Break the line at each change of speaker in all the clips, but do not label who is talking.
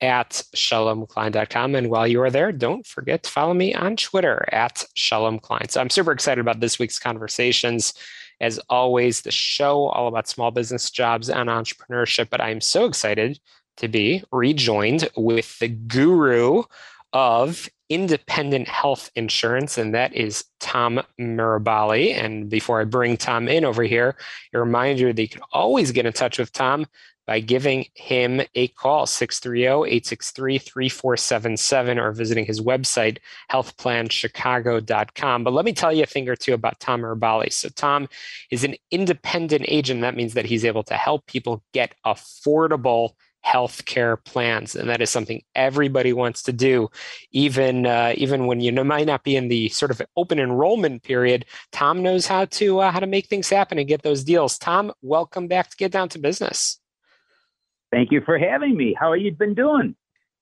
at shalomklein.com. And while you are there, don't forget to follow me on Twitter at shalomklein. So I'm super excited about this week's conversations. As always, the show all about small business jobs and entrepreneurship. But I'm so excited to be rejoined with the guru of independent health insurance, and that is Tom Mirabali. And before I bring Tom in over here, a reminder that you can always get in touch with Tom by giving him a call 630-863-3477 or visiting his website healthplanchicago.com but let me tell you a thing or two about tom Mirabali. so tom is an independent agent that means that he's able to help people get affordable healthcare plans, and that is something everybody wants to do, even uh, even when you know, might not be in the sort of open enrollment period. Tom knows how to uh, how to make things happen and get those deals. Tom, welcome back to Get Down to Business.
Thank you for having me. How are you been doing?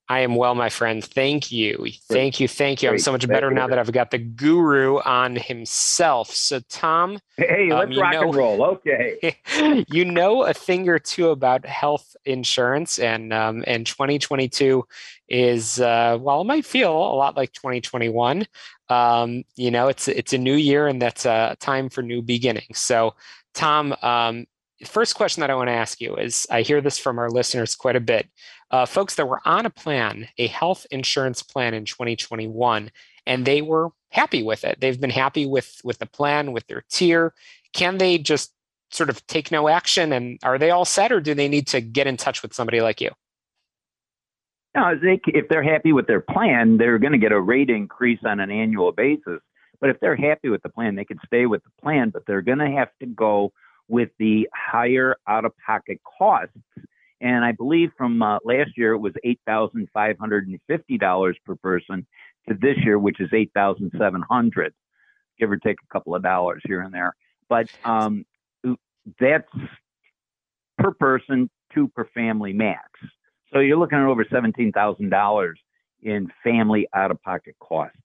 I am well, my friend. Thank you. Thank you. Thank you. I'm so much better now that I've got the guru on himself. So, Tom.
Hey, let's um, rock know, and roll. Okay.
you know a thing or two about health insurance, and um, and 2022 is uh, well, it might feel a lot like 2021. Um, you know, it's it's a new year, and that's a time for new beginnings. So, Tom, um, first question that I want to ask you is I hear this from our listeners quite a bit. Uh, folks that were on a plan, a health insurance plan in 2021, and they were happy with it. They've been happy with with the plan, with their tier. Can they just sort of take no action and are they all set or do they need to get in touch with somebody like you?
No, they, if they're happy with their plan, they're going to get a rate increase on an annual basis. But if they're happy with the plan, they can stay with the plan, but they're going to have to go with the higher out of pocket costs. And I believe from uh, last year it was $8,550 per person to this year, which is 8,700, give or take a couple of dollars here and there. But um, that's per person, two per family max. So you're looking at over $17,000 in family out of pocket costs.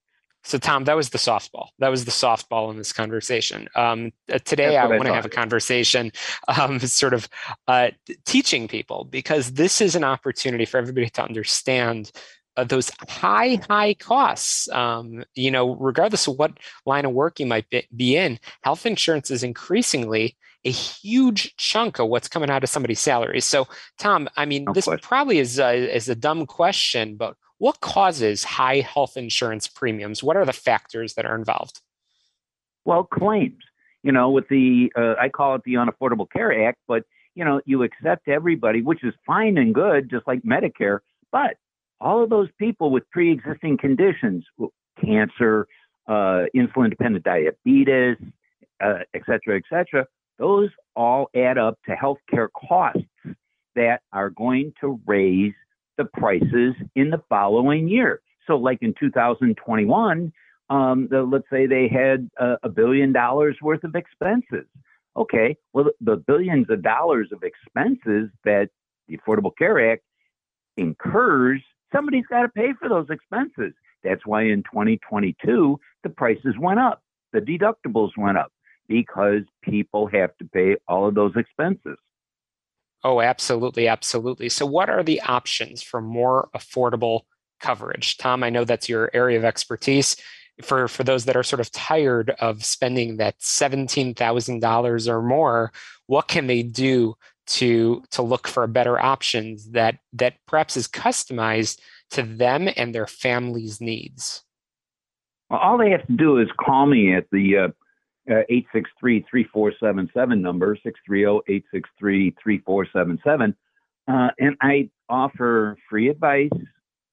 So, Tom, that was the softball. That was the softball in this conversation. Um, uh, today, I want to have a conversation, um, sort of uh, teaching people, because this is an opportunity for everybody to understand uh, those high, high costs. Um, you know, regardless of what line of work you might be in, health insurance is increasingly a huge chunk of what's coming out of somebody's salary. So, Tom, I mean, no this question. probably is a, is a dumb question, but what causes high health insurance premiums? What are the factors that are involved?
Well, claims. You know, with the uh, I call it the Unaffordable Care Act, but you know, you accept everybody, which is fine and good, just like Medicare. But all of those people with pre-existing conditions, cancer, uh, insulin-dependent diabetes, uh, et cetera, et cetera, those all add up to healthcare costs that are going to raise the prices in the following year. So, like in 2021, um, the, let's say they had a, billion dollars worth of expenses. Okay, well, the billions of dollars of expenses that the Affordable Care Act incurs, somebody's got to pay for those expenses. That's why in 2022, the prices went up, the deductibles went up because people have to pay all of those expenses.
Oh, absolutely, absolutely. So, what are the options for more affordable coverage? Tom, I know that's your area of expertise. For for those that are sort of tired of spending that seventeen thousand dollars or more, what can they do to to look for better options that that perhaps is customized to them and their family's needs?
Well, all they have to do is call me at the uh, 863-3477 number, 630-863-3477. Uh, and I offer free advice,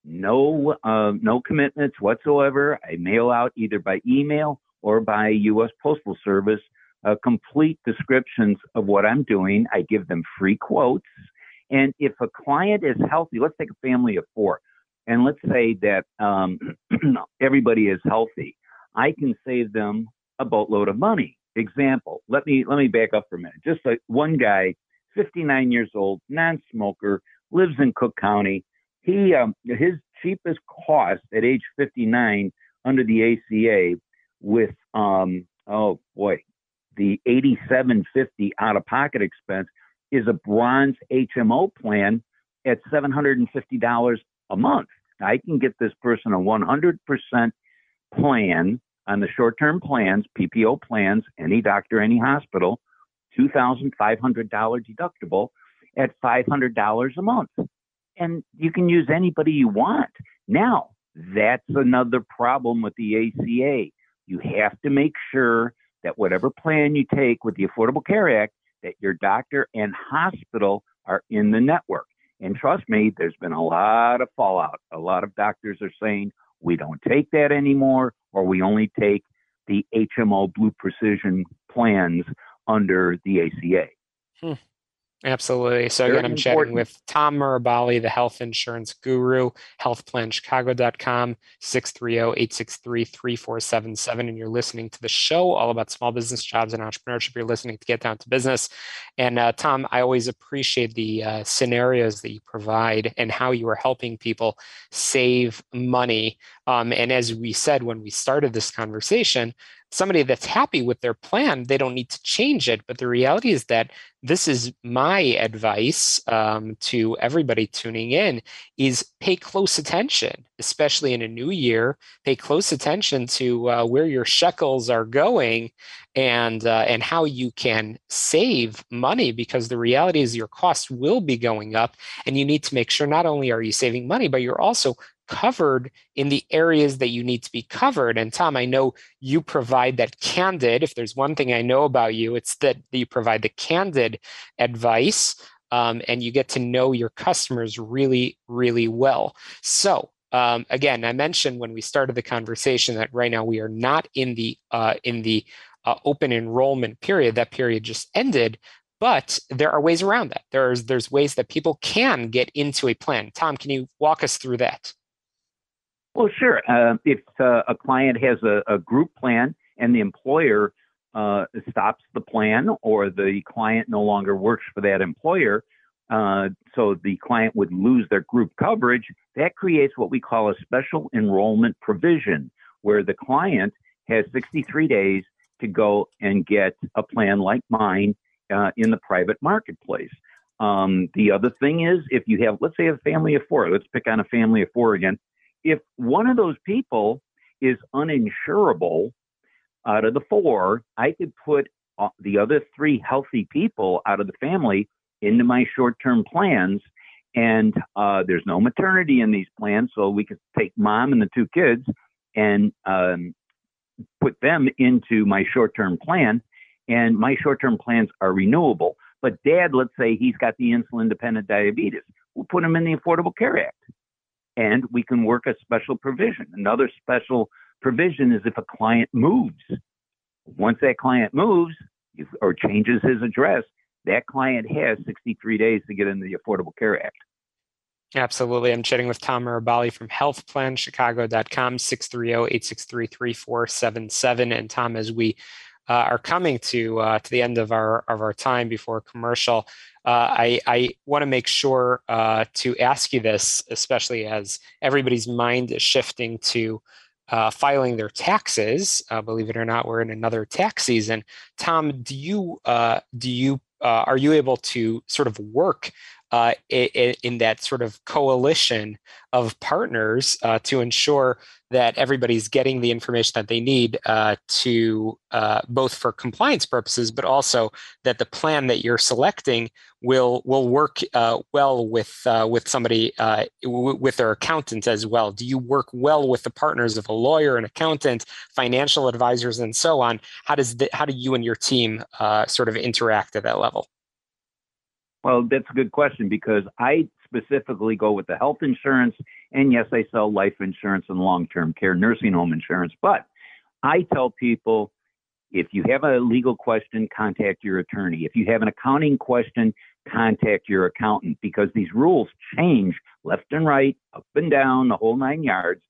no uh, no commitments whatsoever. I mail out either by email or by U.S. Postal Service uh, complete descriptions of what I'm doing. I give them free quotes. And if a client is healthy, let's take a family of four, and let's say that um, everybody is healthy, I can save them a boatload of money. Example, let me let me back up for a minute. Just like one guy, 59 years old, non-smoker, lives in Cook County. He um, his cheapest cost at age 59 under the ACA with um, oh boy, the 8750 out of pocket expense is a bronze HMO plan at $750 a month. I can get this person a 100% plan on the short term plans, PPO plans, any doctor, any hospital, $2,500 deductible at $500 a month. And you can use anybody you want. Now, that's another problem with the ACA. You have to make sure that whatever plan you take with the Affordable Care Act, that your doctor and hospital are in the network. And trust me, there's been a lot of fallout. A lot of doctors are saying, we don't take that anymore, or we only take the HMO Blue Precision plans under the ACA.
Hmm. Absolutely. So Very again, I'm important. chatting with Tom Mirabali, the health insurance guru, healthplanchicago.com, 630-863-3477. And you're listening to the show all about small business jobs and entrepreneurship. You're listening to Get Down to Business. And uh, Tom, I always appreciate the uh, scenarios that you provide and how you are helping people save money. Um, and as we said when we started this conversation, somebody that's happy with their plan, they don't need to change it. But the reality is that this is my advice um, to everybody tuning in is pay close attention, especially in a new year. Pay close attention to uh, where your shekels are going and uh, and how you can save money because the reality is your costs will be going up and you need to make sure not only are you saving money but you're also covered in the areas that you need to be covered. And Tom, I know you provide that candid, if there's one thing I know about you, it's that you provide the candid advice um, and you get to know your customers really, really well. So, um, again, I mentioned when we started the conversation that right now we are not in the uh, in the uh, open enrollment period. That period just ended, but there are ways around that. There's there's ways that people can get into a plan. Tom, can you walk us through that?
Well, sure. Uh, if uh, a client has a, a, group plan and the employer uh, stops the plan or the client no longer works for that employer, uh, so the client would lose their group coverage, that creates what we call a special enrollment provision, where the client has 63 days to go and get a plan like mine uh, in the private marketplace. Um, the other thing is, if you have, let's say, a family of four, let's pick on a family of four again if one of those people is uninsurable out of the four, I could put uh, the other three healthy people out of the family into my short term plans. And uh, there's no maternity in these plans, so we could take mom and the two kids and um, put them into my short term plan. And my short term plans are renewable. But dad, let's say he's got the insulin dependent diabetes, we'll put him in the Affordable Care Act and we can work a special provision. Another special provision is if a client moves. Once that client moves or changes his address, that client has 63 days to get into the Affordable Care Act.
Absolutely. I'm chatting with Tom Mirabali from healthplanchicago.com, 630-863-3477. And Tom, as we uh, are coming to uh, to the end of our of our time before commercial, uh, I, I want to make sure uh, to ask you this, especially as everybody's mind is shifting to uh, filing their taxes. Uh, believe it or not, we're in another tax season. Tom, do you uh, do you uh, are you able to sort of work uh, in, in, that sort of coalition of partners uh, to ensure that everybody's getting the information that they need uh, to uh, both for compliance purposes, but also that the plan that you're selecting will will work uh, well with uh, with somebody w- with their accountant as well. Do you work well with the partners of a lawyer, an accountant, financial advisors, and so on? How does the, how do you and your team sort of interact at that level?
Well, that's a good question because I specifically go with the health insurance, and yes, I sell life insurance and long term care nursing home insurance. But I tell people if you have a legal question, contact your attorney. If you have an accounting question, contact your accountant because these rules change left and right, up and down, the whole nine yards.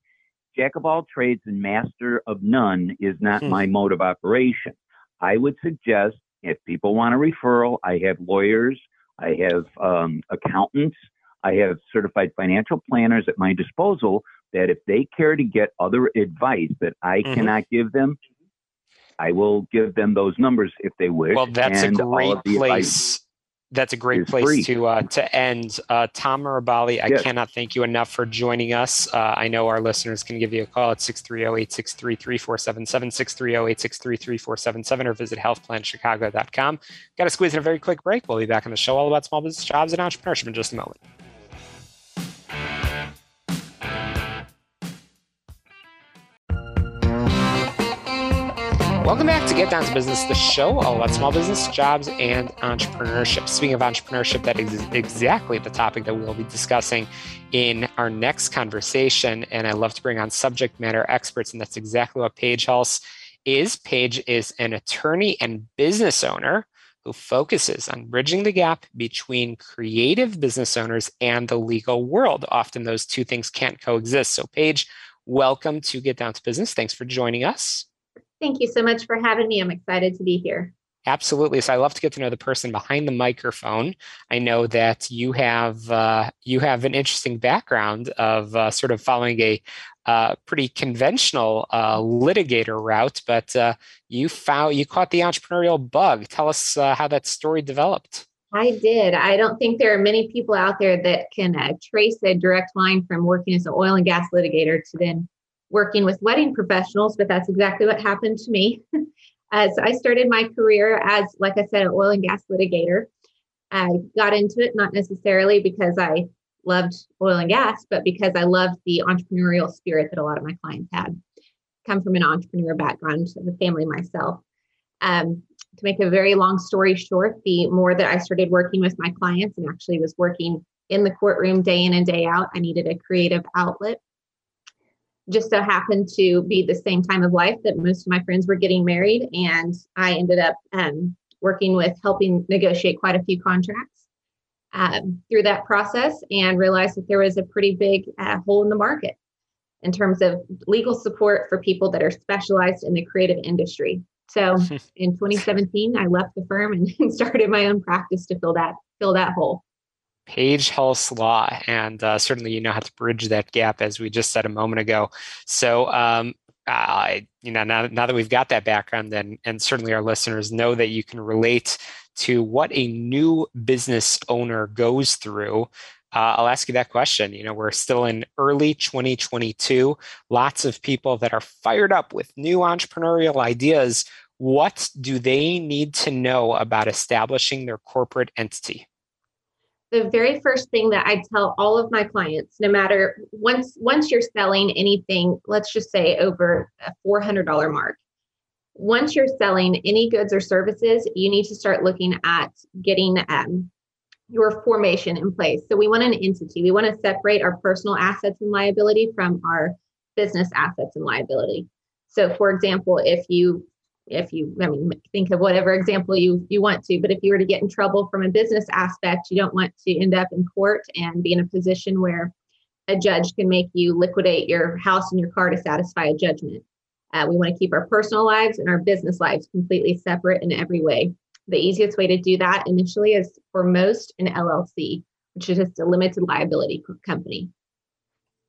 Jack of all trades and master of none is not hmm. my mode of operation. I would suggest if people want a referral, I have lawyers, I have um, accountants, I have certified financial planners at my disposal that if they care to get other advice that I mm-hmm. cannot give them, I will give them those numbers if they wish.
Well, that's a great place that's a great place free. to uh, to end. Uh, Tom Mirabali, I yes. cannot thank you enough for joining us. Uh, I know our listeners can give you a call at 630-863-3477, 630-863-3477, or visit healthplanchicago.com. Got to squeeze in a very quick break. We'll be back on the show all about small business jobs and entrepreneurship in just a moment. Welcome back to Get Down to Business, the show all about small business, jobs, and entrepreneurship. Speaking of entrepreneurship, that is exactly the topic that we'll be discussing in our next conversation. And I love to bring on subject matter experts, and that's exactly what Paige Hulse is. Paige is an attorney and business owner who focuses on bridging the gap between creative business owners and the legal world. Often those two things can't coexist. So, Paige, welcome to Get Down to Business. Thanks for joining us.
Thank you so much for having me. I'm excited to be here.
Absolutely. So I love to get to know the person behind the microphone. I know that you have uh, you have an interesting background of uh, sort of following a uh, pretty conventional uh, litigator route, but uh, you found you caught the entrepreneurial bug. Tell us uh, how that story developed.
I did. I don't think there are many people out there that can trace a direct line from working as an oil and gas litigator to then working with wedding professionals, but that's exactly what happened to me. as I started my career as, like I said, an oil and gas litigator. I got into it not necessarily because I loved oil and gas, but because I loved the entrepreneurial spirit that a lot of my clients had. Come from an entrepreneur background of a family myself. Um, to make a very long story short, the more that I started working with my clients and actually was working in the courtroom day in and day out, I needed a creative outlet just so happened to be the same time of life that most of my friends were getting married. And I ended up um, working with helping negotiate quite a few contracts um, through that process and realized that there was a pretty big uh, hole in the market in terms of legal support for people that are specialized in the creative industry. So in 2017, I left the firm and started my own practice to fill that fill that hole.
Paige Hulse Law, and uh, certainly you know how to bridge that gap, as we just said a moment ago. So, um, you know, now, now that we've got that background, then, and certainly our listeners know that you can relate to what a new business owner goes through. Uh, I'll ask you that question. You know, we're still in early 2022. Lots of people that are fired up with new entrepreneurial ideas. What do they need to know about establishing their corporate entity?
The very first thing that I tell all of my clients, no matter once once you're selling anything, let's just say over a four hundred dollar mark, once you're selling any goods or services, you need to start looking at getting um, your formation in place. So we want an entity. We want to separate our personal assets and liability from our business assets and liability. So, for example, if you if you i mean think of whatever example you you want to but if you were to get in trouble from a business aspect you don't want to end up in court and be in a position where a judge can make you liquidate your house and your car to satisfy a judgment. Uh, we want to keep our personal lives and our business lives completely separate in every way. The easiest way to do that initially is for most an llc which is just a limited liability company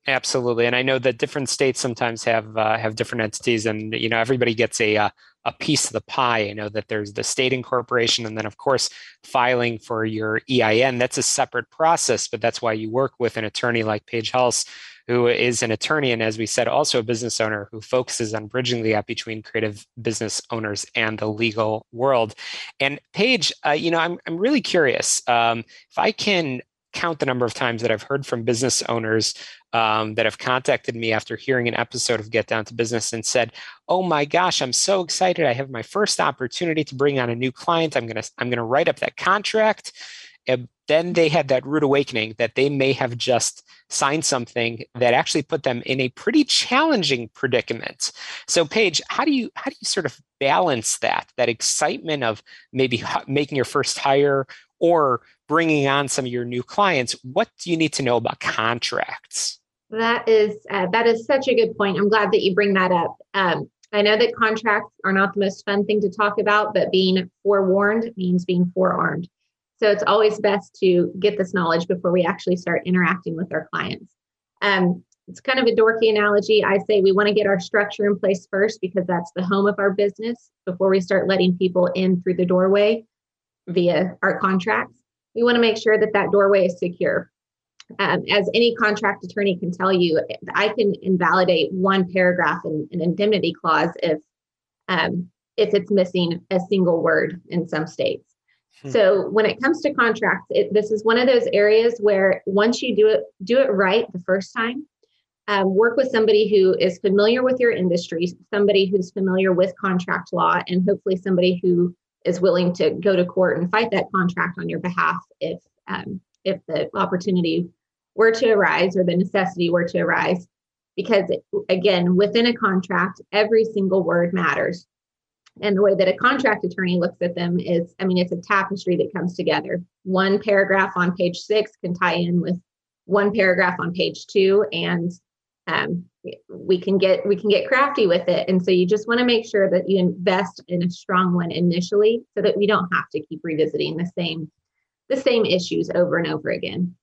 Absolutely, and I know that different states sometimes have uh, have different entities, and you know everybody gets a uh, a piece of the pie. I know that there's the state incorporation, and then of course filing for your EIN. That's a separate process, but that's why you work with an attorney like Paige Hulse, who is an attorney and, as we said, also a business owner who focuses on bridging the gap between creative business owners and the legal world. And Paige, uh, you know, I'm I'm really curious um, if I can count the number of times that I've heard from business owners um, that have contacted me after hearing an episode of Get Down to Business and said, "Oh my gosh, I'm so excited! I have my first opportunity to bring on a new client. I'm gonna I'm gonna write up that contract." And then they had that rude awakening that they may have just signed something that actually put them in a pretty challenging predicament. So, Paige, how do you how do you sort of balance that that excitement of maybe making your first hire or bringing on some of your new clients? What do you need to know about contracts?
That is uh, that is such a good point. I'm glad that you bring that up. Um, I know that contracts are not the most fun thing to talk about, but being forewarned means being forearmed. So it's always best to get this knowledge before we actually start interacting with our clients. Um, it's kind of a dorky analogy. I say we want to get our structure in place first because that's the home of our business before we start letting people in through the doorway via our contracts. We want to make sure that that doorway is secure. Um, as any contract attorney can tell you, I can invalidate one paragraph in an indemnity clause if um, if it's missing a single word in some states. Hmm. So when it comes to contracts, it, this is one of those areas where once you do it, do it right the first time. Um, work with somebody who is familiar with your industry, somebody who's familiar with contract law, and hopefully somebody who is willing to go to court and fight that contract on your behalf if um, if the opportunity were to arise or the necessity were to arise. Because again, within a contract, every single word matters. And the way that a contract attorney looks at them is, I mean, it's a tapestry that comes together. One paragraph on page six can tie in with one paragraph on page two, and um, we can get we can get crafty with it. And so you just want to make sure that you invest in a strong one initially, so that we don't have to keep revisiting the same the same issues over and over again.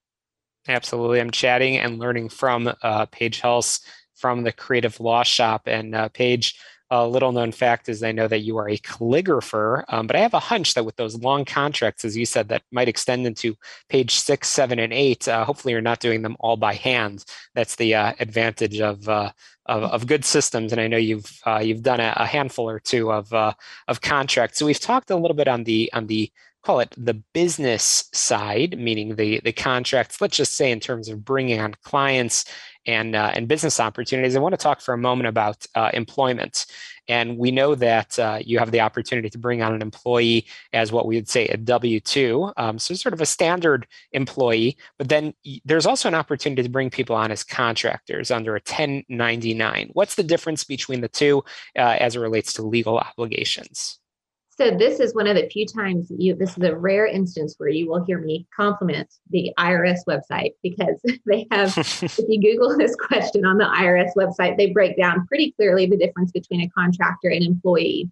Absolutely, I'm chatting and learning from uh, Paige Hulse from the Creative Law Shop, and uh, Paige a little known fact is I know that you are a calligrapher, um, but I have a hunch that with those long contracts, as you said, that might extend into page six, seven, and eight. Uh, hopefully, you're not doing them all by hand. That's the uh, advantage of, uh, of, of good systems, and I know you've uh, you've done a, a, handful or two of uh, of contracts. So we've talked a little bit on the on the call it the business side, meaning the the contracts. Let's just say in terms of bringing on clients and uh, and business opportunities. I want to talk for a moment about uh, employment. And we know that uh, you have the opportunity to bring on an employee as what we would say a W 2, um, so sort of a standard employee. But then there's also an opportunity to bring people on as contractors under a 1099. What's the difference between the two uh, as it relates to legal obligations?
So this is one of the few times you this is a rare instance where you will hear me compliment the IRS website because they have if you Google this question on the IRS website, they break down pretty clearly the difference between a contractor and employee.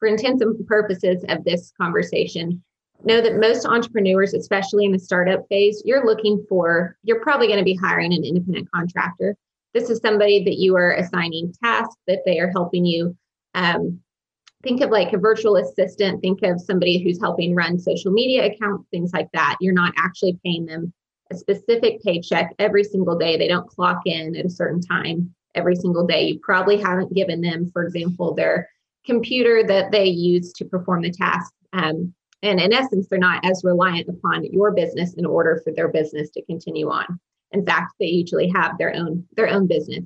For intents and purposes of this conversation, know that most entrepreneurs, especially in the startup phase, you're looking for, you're probably going to be hiring an independent contractor. This is somebody that you are assigning tasks that they are helping you um, think of like a virtual assistant, think of somebody who's helping run social media accounts, things like that. You're not actually paying them a specific paycheck every single day. They don't clock in at a certain time every single day. You probably haven't given them, for example, their computer that they use to perform the task. Um, and in essence, they're not as reliant upon your business in order for their business to continue on. In fact, they usually have their own their own business.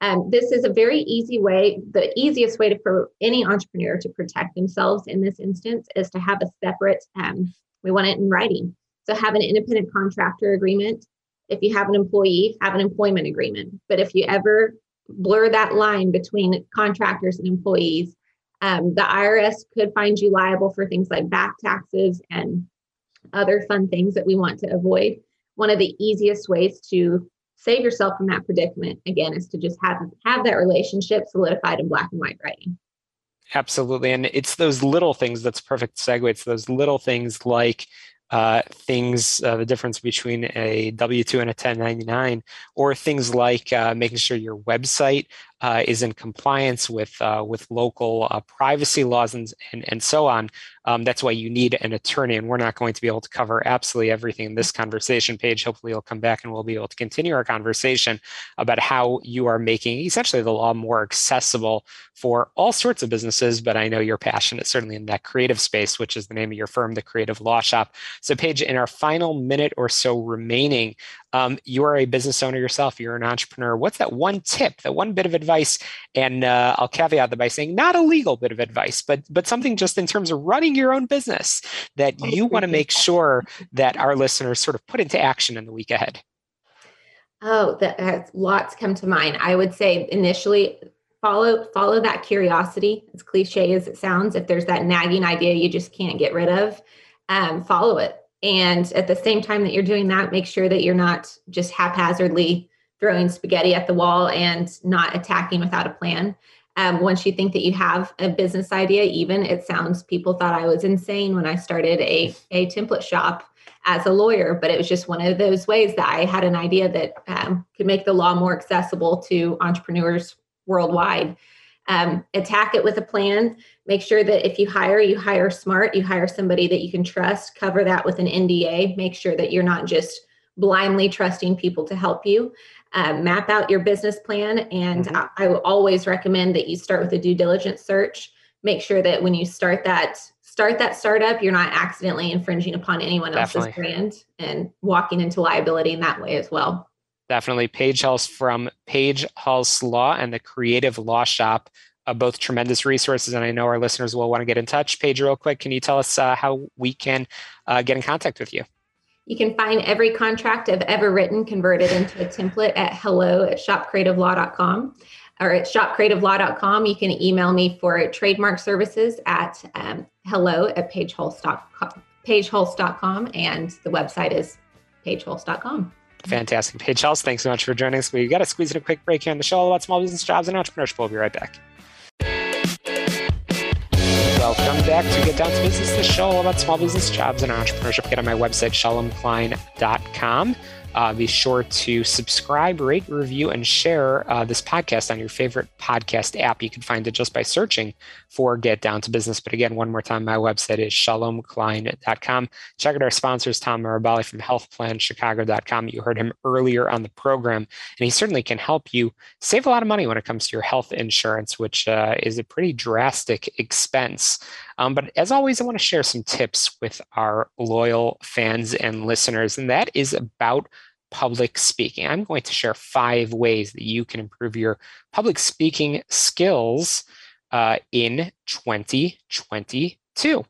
Um, this is a very easy way, the easiest way to, for any entrepreneur to protect themselves in this instance is to have a separate, um, we want it in writing. So have an independent contractor agreement. If you have an employee, have an employment agreement. But if you ever blur that line between contractors and employees, um, the IRS could find you liable for things like back taxes and other fun things that we want to avoid. One of the easiest ways to save yourself from that predicament again is to just have have that relationship solidified in black and white writing.
Absolutely. And it's those little things that's perfect segue. It's those little things like uh, things, uh, the difference between a W 2 and a 1099, or things like uh, making sure your website uh, is in compliance with, uh, with local uh, privacy laws and, and, and so on. Um, that's why you need an attorney, and we're not going to be able to cover absolutely everything in this conversation Paige. Hopefully, you'll come back and we'll be able to continue our conversation about how you are making essentially the law more accessible for all sorts of businesses. But I know your passion is certainly in that creative space, which is the name of your firm, the Creative Law Shop. So, Paige, in our final minute or so remaining, Um, you are a business owner yourself. You're an entrepreneur. What's that one tip, that one bit of advice? And uh, I'll caveat that by saying not a legal bit of advice, but but something just in terms of running your own business that you want to make sure that our listeners sort of put into action in the week ahead.
Oh, that has lots come to mind. I would say initially follow follow that curiosity as cliche as it sounds if there's that nagging idea you just can't get rid of um, follow it and at the same time that you're doing that make sure that you're not just haphazardly throwing spaghetti at the wall and not attacking without a plan um, once you think that you have a business idea even it sounds people thought i was insane when i started a, a template shop as a lawyer but it was just one of those ways that i had an idea that um, could make the law more accessible to entrepreneurs worldwide. Um, attack it with a plan. Make sure that if you hire, you hire smart, you hire somebody that you can trust. Cover that with an NDA. Make sure that you're not just blindly trusting people to help you. Uh, map out your business plan. And mm-hmm. I, I will always recommend that you start with a due diligence search. Make sure that when you start that start that startup, you're not accidentally infringing upon anyone Definitely. else's brand and walking into liability in that way as well.
Definitely. Paige Hulse from Paige Hulse Law and the Creative Law Shop, uh, both tremendous resources. And I know our listeners will want to get in touch. Paige, real quick, can you tell us uh, how we can uh, get in contact with you?
You can find every contract I've ever written converted into a template at hello at shopcreativelaw.com or at shopcreativelaw.com. You can email me for trademark services at um, hello at paigehulse.com, paigehulse.com and the website is paigehulse.com.
Fantastic. Hey, Charles, thanks so much for joining us. We got to squeeze in a quick break here on the show about small business jobs and entrepreneurship. We'll be right back. Welcome back to Get Down to Business, the show about small business jobs and entrepreneurship. Get on my website, shalomklein.com. Uh, be sure to subscribe, rate, review, and share uh, this podcast on your favorite podcast app. You can find it just by searching for Get Down to Business. But again, one more time, my website is shalomklein.com. Check out our sponsors, Tom Mirabali from healthplanchicago.com. You heard him earlier on the program, and he certainly can help you save a lot of money when it comes to your health insurance, which uh, is a pretty drastic expense. Um, but as always, I want to share some tips with our loyal fans and listeners, and that is about public speaking. I'm going to share five ways that you can improve your public speaking skills uh, in 2020 too.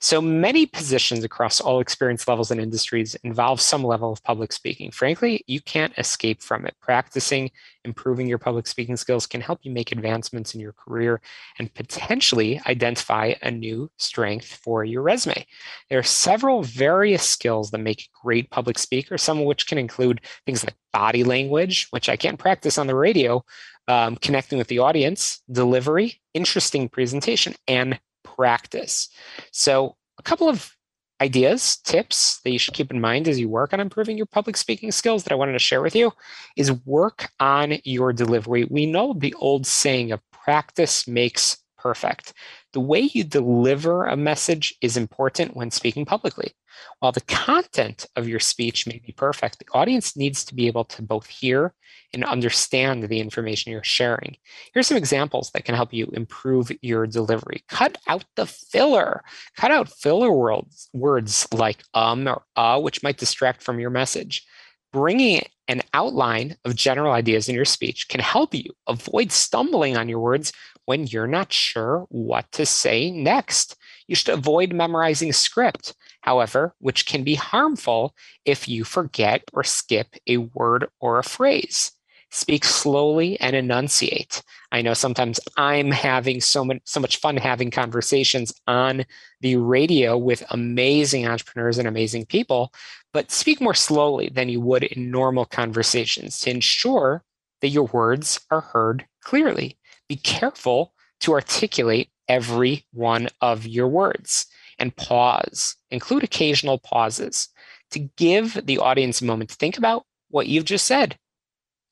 So many positions across all experience levels and industries involve some level of public speaking. Frankly, you can't escape from it. Practicing, improving your public speaking skills can help you make advancements in your career and potentially identify a new strength for your resume. There are several various skills that make a great public speaker, some of which can include things like body language, which I can't practice on the radio, um, connecting with the audience, delivery, interesting presentation, and practice. So, a couple of ideas, tips that you should keep in mind as you work on improving your public speaking skills that I wanted to share with you is work on your delivery. We know the old saying of practice makes perfect. The way you deliver a message is important when speaking publicly. While the content of your speech may be perfect, the audience needs to be able to both hear and understand the information you're sharing. Here's some examples that can help you improve your delivery. Cut out the filler. Cut out filler words, words like um or uh, which might distract from your message. Bringing an outline of general ideas in your speech can help you avoid stumbling on your words when you're not sure what to say next. You should avoid memorizing script however, which can be harmful if you forget or skip a word or a phrase. Speak slowly and enunciate. I know sometimes I'm having so much, so much fun having conversations on the radio with amazing entrepreneurs and amazing people, but speak more slowly than you would in normal conversations to ensure that your words are heard clearly. Be careful to articulate every one of your words and pause. Include occasional pauses to give the audience a moment to think about what you've just said.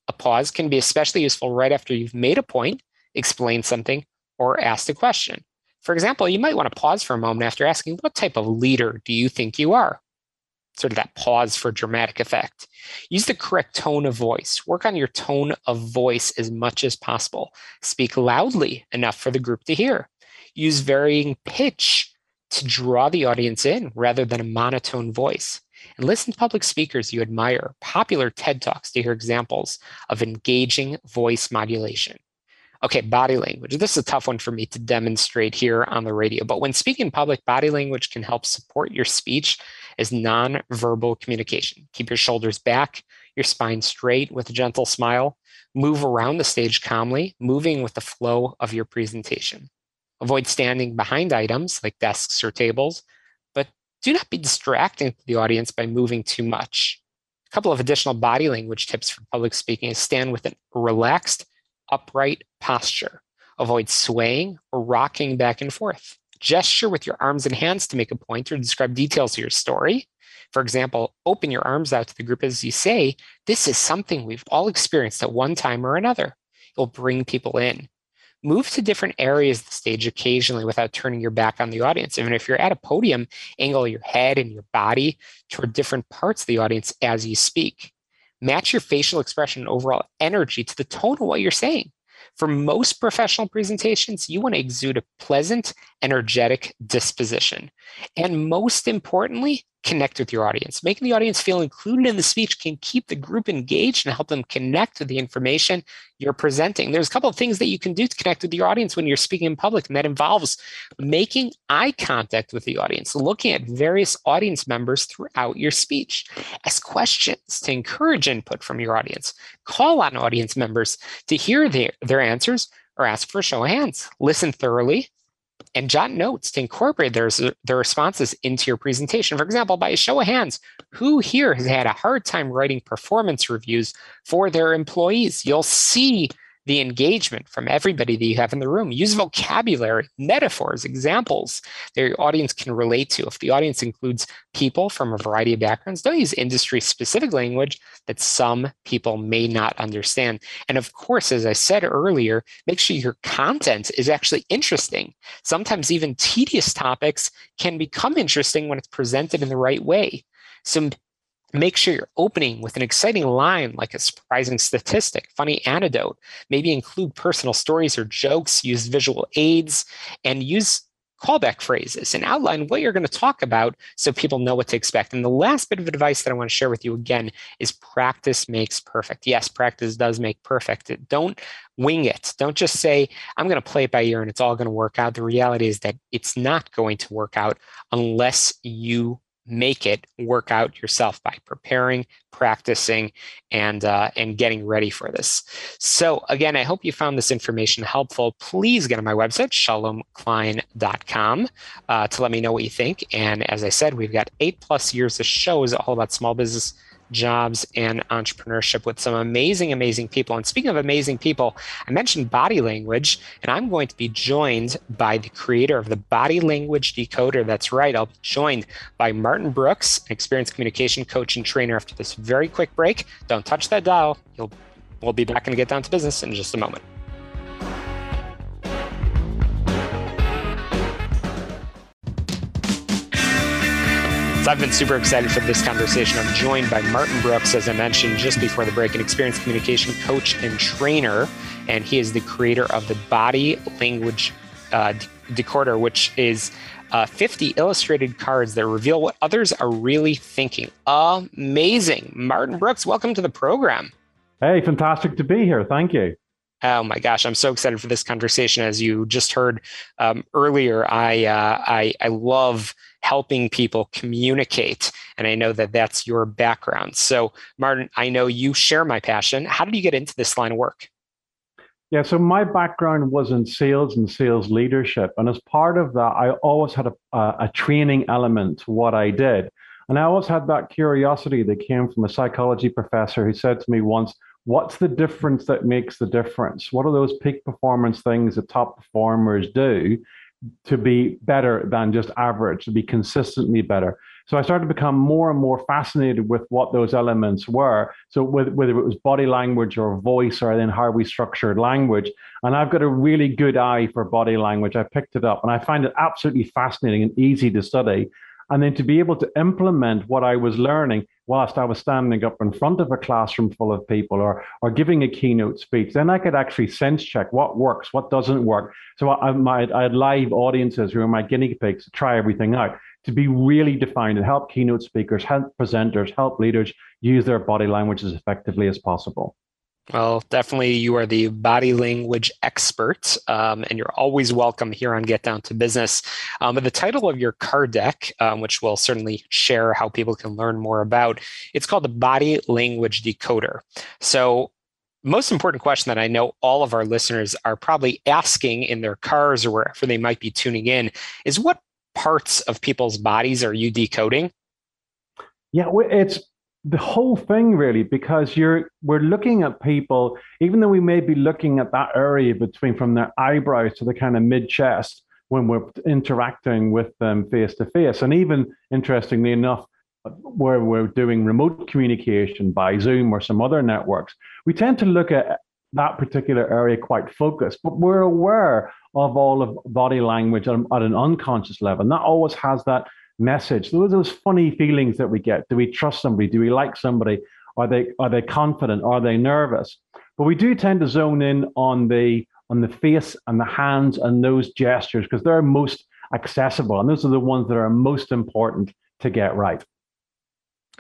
A pause can be especially useful right after you've made a point, explained something, or asked a question. For example, you might want to pause for a moment after asking, What type of leader do you think you are? Sort of that pause for dramatic effect. Use the correct tone of voice. Work on your tone of voice as much as possible. Speak loudly enough for the group to hear. Use varying pitch to draw the audience in rather than a monotone voice. And listen to public speakers you admire, popular TED Talks to hear examples of engaging voice modulation. Okay, body language. This is a tough one for me to demonstrate here on the radio, but when speaking in public, body language can help support your speech as nonverbal communication. Keep your shoulders back, your spine straight with a gentle smile. Move around the stage calmly, moving with the flow of your presentation. Avoid standing behind items like desks or tables, do not be distracting to the audience by moving too much. A couple of additional body language tips for public speaking is stand with a relaxed upright posture. Avoid swaying or rocking back and forth. Gesture with your arms and hands to make a point or describe details of your story. For example, open your arms out to the group as you say, This is something we've all experienced at one time or another. It will bring people in. Move to different areas of the stage occasionally without turning your back on the audience. Even if you're at a podium, angle your head and your body toward different parts of the audience as you speak match your facial expression and overall energy to the tone of what you're saying. For most professional presentations, you want to exude a pleasant, energetic disposition. And most importantly, connect with your audience. Making the audience feel included in the speech can keep the group engaged and help them connect with the information you're presenting. There's a couple of things that you can do to connect with your audience when you're speaking in public, and that involves making eye contact with the audience, looking at various audience members throughout your speech. Ask questions to encourage input from your audience. Call on audience members to hear their, their answers or ask for a show of hands. Listen thoroughly and jot notes to incorporate their, their responses into your presentation. For example, by a show of hands, who here has had a hard time writing performance reviews for their employees? You'll see the engagement from everybody that you have in the room. Use vocabulary, metaphors, examples that your audience can relate to. If the audience includes people from a variety of backgrounds, don't use industry specific language that some people may not understand. And of course, as I said earlier, make sure your content is actually interesting. Sometimes even tedious topics can become interesting when it's presented in the right way. So Make sure you're opening with an exciting line like a surprising statistic, funny anecdote. Maybe include personal stories or jokes, use visual aids, and use callback phrases and outline what you're going to talk about so people know what to expect. And the last bit of advice that I want to share with you again is practice makes perfect. Yes, practice does make perfect. Don't wing it. Don't just say, I'm going to play it by ear and it's all going to work out. The reality is that it's not going to work out unless you make it work out yourself by preparing, practicing, and uh, and getting ready for this. So again, I hope you found this information helpful. Please get on my website shalomklein.com uh, to let me know what you think. And as I said, we've got eight plus years of shows all about small business jobs, and entrepreneurship with some amazing, amazing people. And speaking of amazing people, I mentioned body language, and I'm going to be joined by the creator of the Body Language Decoder. That's right, I'll be joined by Martin Brooks, an experienced communication coach and trainer after this very quick break. Don't touch that dial. You'll, we'll be back and get down to business in just a moment. I've been super excited for this conversation. I'm joined by Martin Brooks, as I mentioned just before the break, an experienced communication coach and trainer. And he is the creator of the Body Language uh, Decoder, which is uh, 50 illustrated cards that reveal what others are really thinking. Amazing. Martin Brooks, welcome to the program.
Hey, fantastic to be here. Thank you.
Oh my gosh, I'm so excited for this conversation. As you just heard um, earlier, I, uh, I I love helping people communicate, and I know that that's your background. So, Martin, I know you share my passion. How did you get into this line of work?
Yeah, so my background was in sales and sales leadership, and as part of that, I always had a, a training element to what I did. And I always had that curiosity that came from a psychology professor who said to me once, what's the difference that makes the difference? What are those peak performance things that top performers do to be better than just average, to be consistently better? So I started to become more and more fascinated with what those elements were. So whether it was body language or voice or then how we structured language. And I've got a really good eye for body language. I picked it up and I find it absolutely fascinating and easy to study. And then to be able to implement what I was learning whilst I was standing up in front of a classroom full of people or, or giving a keynote speech, then I could actually sense check what works, what doesn't work. So I, I, I had live audiences who were my guinea pigs to try everything out. to be really defined and help keynote speakers, help presenters, help leaders use their body language as effectively as possible.
Well, definitely, you are the body language expert, um, and you're always welcome here on Get Down to Business. Um, but the title of your card deck, um, which we'll certainly share how people can learn more about, it's called the Body Language Decoder. So, most important question that I know all of our listeners are probably asking in their cars or wherever they might be tuning in is what parts of people's bodies are you decoding?
Yeah, it's the whole thing really because you're we're looking at people even though we may be looking at that area between from their eyebrows to the kind of mid chest when we're interacting with them face to face. And even interestingly enough where we're doing remote communication by zoom or some other networks we tend to look at that particular area quite focused. But we're aware of all of body language at, an unconscious level. And that always has that message. Those those funny feelings that we get. Do we trust somebody? Do we like somebody? Are they are they confident? Are they nervous? But we do tend to zone in on the on the face and the hands and those gestures because they're most accessible and those are the ones that are most important to get right.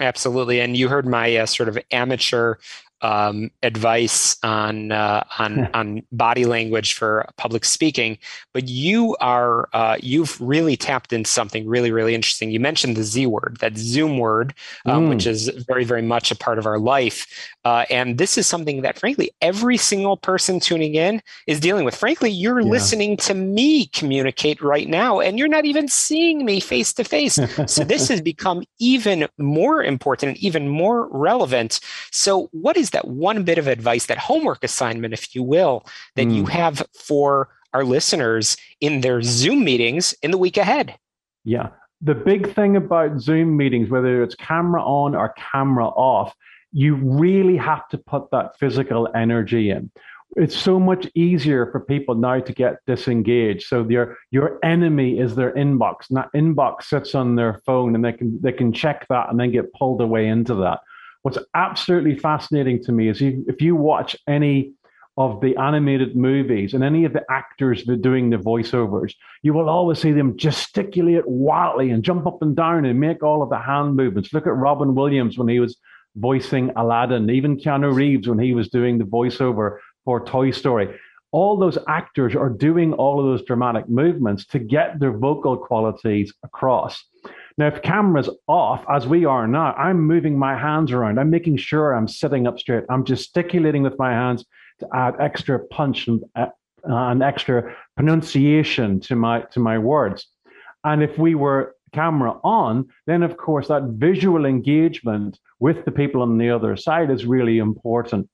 Absolutely, and you heard my uh, sort of amateur um, advice on uh, on on body language for public speaking, but you are uh, you've really tapped into something really really interesting. You mentioned the Z word, that Zoom word, um, mm. which is very very much a part of our life, uh, and this is something that frankly every single person tuning in is dealing with. Frankly, you're yeah. listening to me communicate right now, and you're not even seeing me face to face. So this has become even more important and even more relevant. So what is is that one bit of advice, that homework assignment, if you will, that mm. you have for our listeners in their Zoom meetings in the week ahead?
Yeah. The big thing about Zoom meetings, whether it's camera on or camera off, you really have to put that physical energy in. It's so much easier for people now to get disengaged. So your your enemy is their inbox. And that inbox sits on their phone and they can they can check that and then get pulled away into that. What's absolutely fascinating to me is if, you watch any of the animated movies and any of the actors that doing the voiceovers, you will always see them gesticulate wildly and jump up and down and make all of the hand movements. Look at Robin Williams when he was voicing Aladdin, even Keanu Reeves when he was doing the voiceover for Toy Story. All those actors are doing all of those dramatic movements to get their vocal qualities across. Now, if camera's off, as we are now, I'm moving my hands around. I'm making sure I'm sitting up straight. I'm gesticulating with my hands to add extra punch and, uh, and extra pronunciation to my to my words. And if we were camera on, then of course that visual engagement with the people on the other side is really important.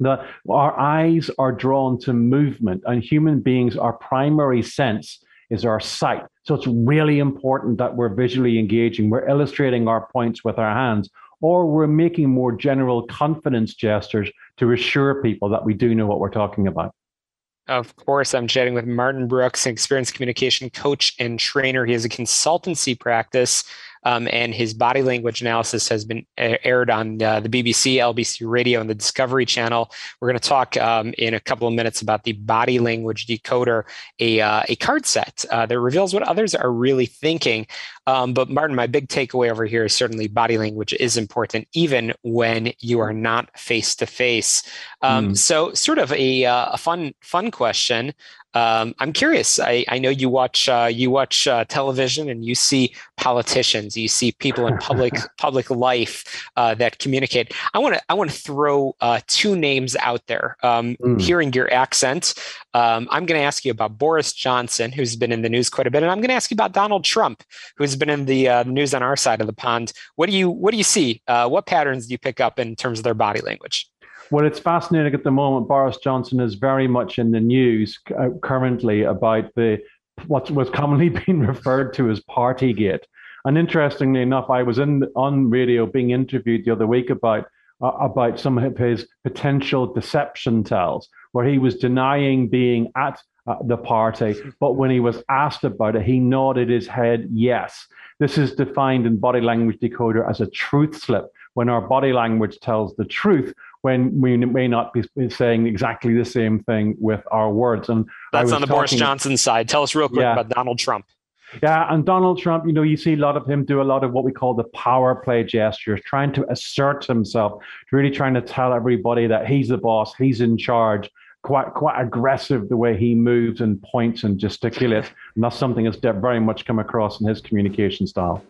The, our eyes are drawn to movement, and human beings, our primary sense is our sight. So it's really important that we're visually engaging. We're illustrating our points with our hands, or we're making more general confidence gestures to assure people that we do know what we're talking about.
Of course, I'm chatting with Martin Brooks, an experienced communication coach and trainer. He has a consultancy practice um, and his body language analysis has been aired on uh, the BBC, LBC Radio, and the Discovery Channel. We're going to talk um, in a couple of minutes about the body language decoder, a, uh, a card set uh, that reveals what others are really thinking. Um, but Martin, my big takeaway over here is certainly body language is important, even when you are not face to face. So, sort of a, uh, a fun fun question. Um, I'm curious. I, I, know you watch uh, you watch uh, television and you see politicians, you see people in public public life uh, that communicate. I want to I want to throw uh, two names out there. Um, mm. Hearing your accent, um, I'm going to ask you about Boris Johnson, who's been in the news quite a bit, and I'm going to ask you about Donald Trump, who's been in the uh, news on our side of the pond. What do you what do you see? Uh, what patterns do you pick up in terms of their body language?
Well, it's fascinating at the moment. Boris Johnson is very much in the news uh, currently about the what was commonly being referred to as Partygate. And interestingly enough, I was in on radio being interviewed the other week about uh, about some of his potential deception tells, where he was denying being at uh, the party, but when he was asked about it, he nodded his head yes. This is defined in body language decoder as a truth slip when our body language tells the truth when we may not be saying exactly the same thing with our words.
And that's on the talking, Boris Johnson side. Tell us real quick yeah. about Donald Trump.
Yeah, and Donald Trump, you know, you see a lot of him do a lot of what we call the power play gestures, trying to assert himself, really trying to tell everybody that he's the boss, he's in charge. Quite quite aggressive the way he moves and points and gesticulates, and that's something that's very much come across in his communication style.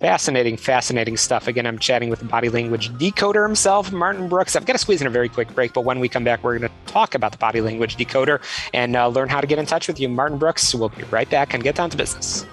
Fascinating, fascinating stuff. Again, I'm chatting with the body language decoder himself, Martin Brooks. I've got to squeeze in a very quick break, but when we come back, we're going to talk about the body language decoder and uh, learn how to get in touch with you. Martin Brooks, we'll be right back and get down to business.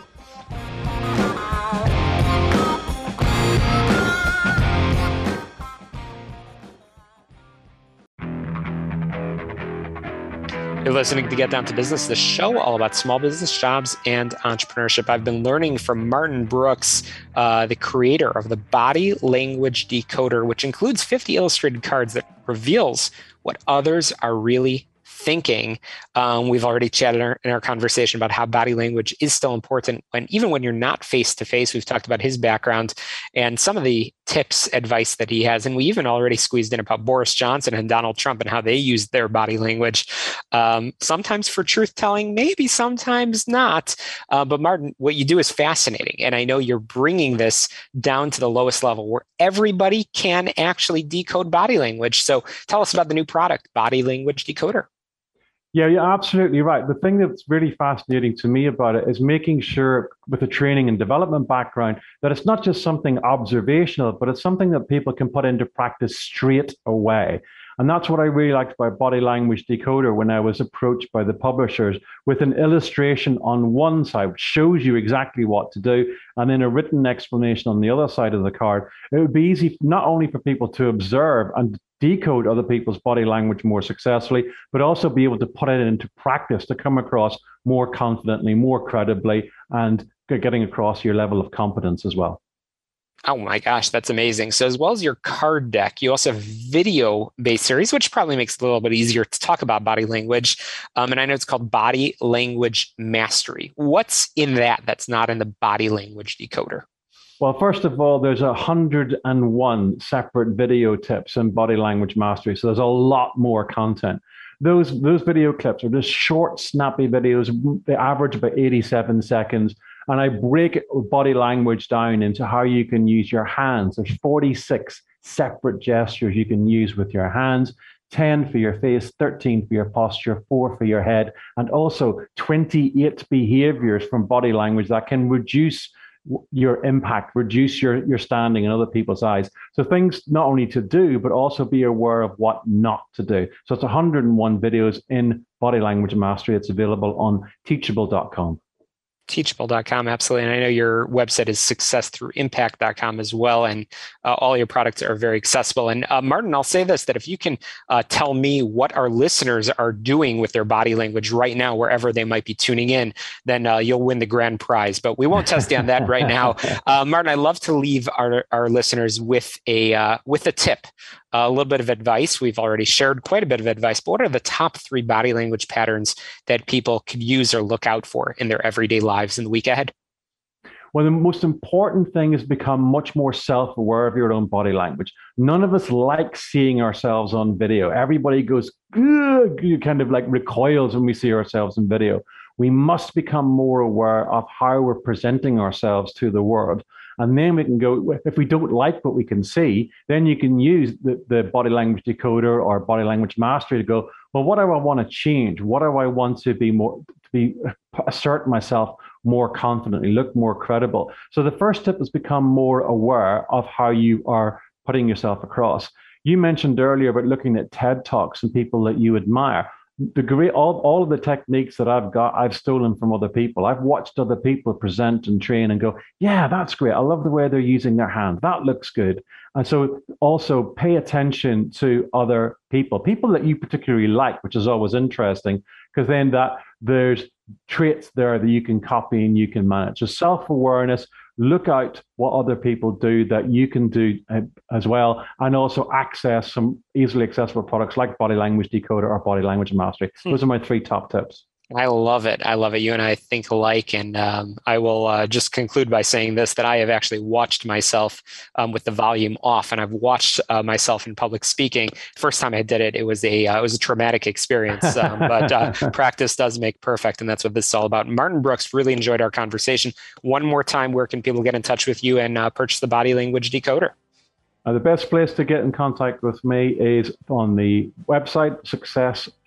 You're listening to Get Down to Business, the show all about small business, jobs, and entrepreneurship. I've been learning from Martin Brooks, uh, the creator of the Body Language Decoder, which includes 50 illustrated cards that reveals what others are really thinking. Um, we've already chatted in our, in our, conversation about how body language is still important when even when you're not face to face. We've talked about his background and some of the tips, advice that he has, and we even already squeezed in about Boris Johnson and Donald Trump and how they use their body language. Um, sometimes for truth telling, maybe sometimes not. Uh, but Martin, what you do is fascinating, and I know you're bringing this down to the lowest level where everybody can actually decode body language. So tell us about the new product, Body Language Decoder.
Yeah, you're absolutely right. The thing that's really fascinating to me about it is making sure, with a training and development background, that it's not just something observational, but it's something that people can put into practice straight away. And that's what I really liked about Body Language Decoder when I was approached by the publishers with an illustration on one side, which shows you exactly what to do, and then a written explanation on the other side of the card. It would be easy not only for people to observe and decode other people's body language more successfully, but also be able to put it into practice to come across more confidently, more credibly, and getting across your level of competence as well.
Oh my gosh, that's amazing. So, as well as your card deck, you also have video based series, which probably makes it a little bit easier to talk about body language. Um, and I know it's called Body Language Mastery. What's in that that's not in the body language decoder?
Well, first of all, there's 101 separate video tips in body language mastery. So there's a lot more content. Those, those video clips are just short, snappy videos. They average about 87 seconds. And I break body language down into how you can use your hands. There's 46 separate gestures you can use with your hands. 10 for your face, 13 for your posture, 4 for your head, and also 28 behaviors from body language that can reduce your impact, reduce your, your standing in other people's eyes. So things not only to do, but also be aware of what not to do. So it's 101 videos in body language mastery. It's available on teachable.com
teachable.com absolutely. And i know your website is successthroughimpact.com as well and uh, all your products are very accessible. And uh, martin i'll say this that if you can uh, tell me what our listeners are doing with their body language right now wherever they might be tuning in then uh, you'll win the grand prize. But we won't test you on that right now. Uh, martin i love to leave our, our listeners with a uh, with a tip a little bit of advice. We've already shared quite a bit of advice, but what are the top three body language patterns that people could use or look out for in their everyday lives in the week ahead?
Well, the most important thing is become much more self aware of your own body language. None of us like seeing ourselves on video. Everybody goes, kind of like recoils when we see ourselves in video. We must become more aware of how we're presenting ourselves to the world. And then we can go, if we don't like what we can see, then you can use the, the body language decoder or body language mastery to go, well, what do I want to change? What do I want to be more, to be, assert myself more confidently, look more credible? So the first tip is become more aware of how you are putting yourself across. You mentioned earlier about looking at TED Talks and people that you admire the great all, all of the techniques that I've got, I've stolen from other people. I've watched other people present and train and go, yeah, that's great. I love the way they're using their hand. That looks good. And so also pay attention to other people, people that you particularly like, which is always interesting, because then that there's traits there that you can copy and you can manage. So self-awareness, look out what other people do that you can do uh, as well, and also access some easily accessible products like Body Language Decoder or Body Language Mastery. Hmm. Those are my three top tips.
I love it. I love it. You and I think alike. And um, I will uh, just conclude by saying this that I have actually watched myself um, with the volume off, and I've watched uh, myself in public speaking. First time I did it, it was a uh, it was a traumatic experience. Um, but uh, practice does make perfect, and that's what this is all about. Martin Brooks really enjoyed our conversation. One more time, where can people get in touch with you and uh, purchase the Body Language Decoder?
Uh, the best place to get in contact with me is on the website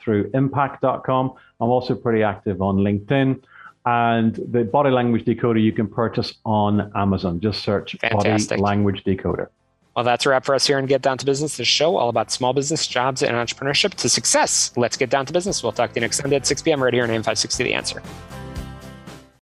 successthroughImpact.com. I'm also pretty active on LinkedIn. And the body language decoder you can purchase on Amazon. Just search
Fantastic.
body language decoder.
Well, that's a wrap for us here and Get Down to Business, the show all about small business, jobs, and entrepreneurship to success. Let's get down to business. We'll talk to you next Sunday at 6 p.m. right here on AM 560 The Answer.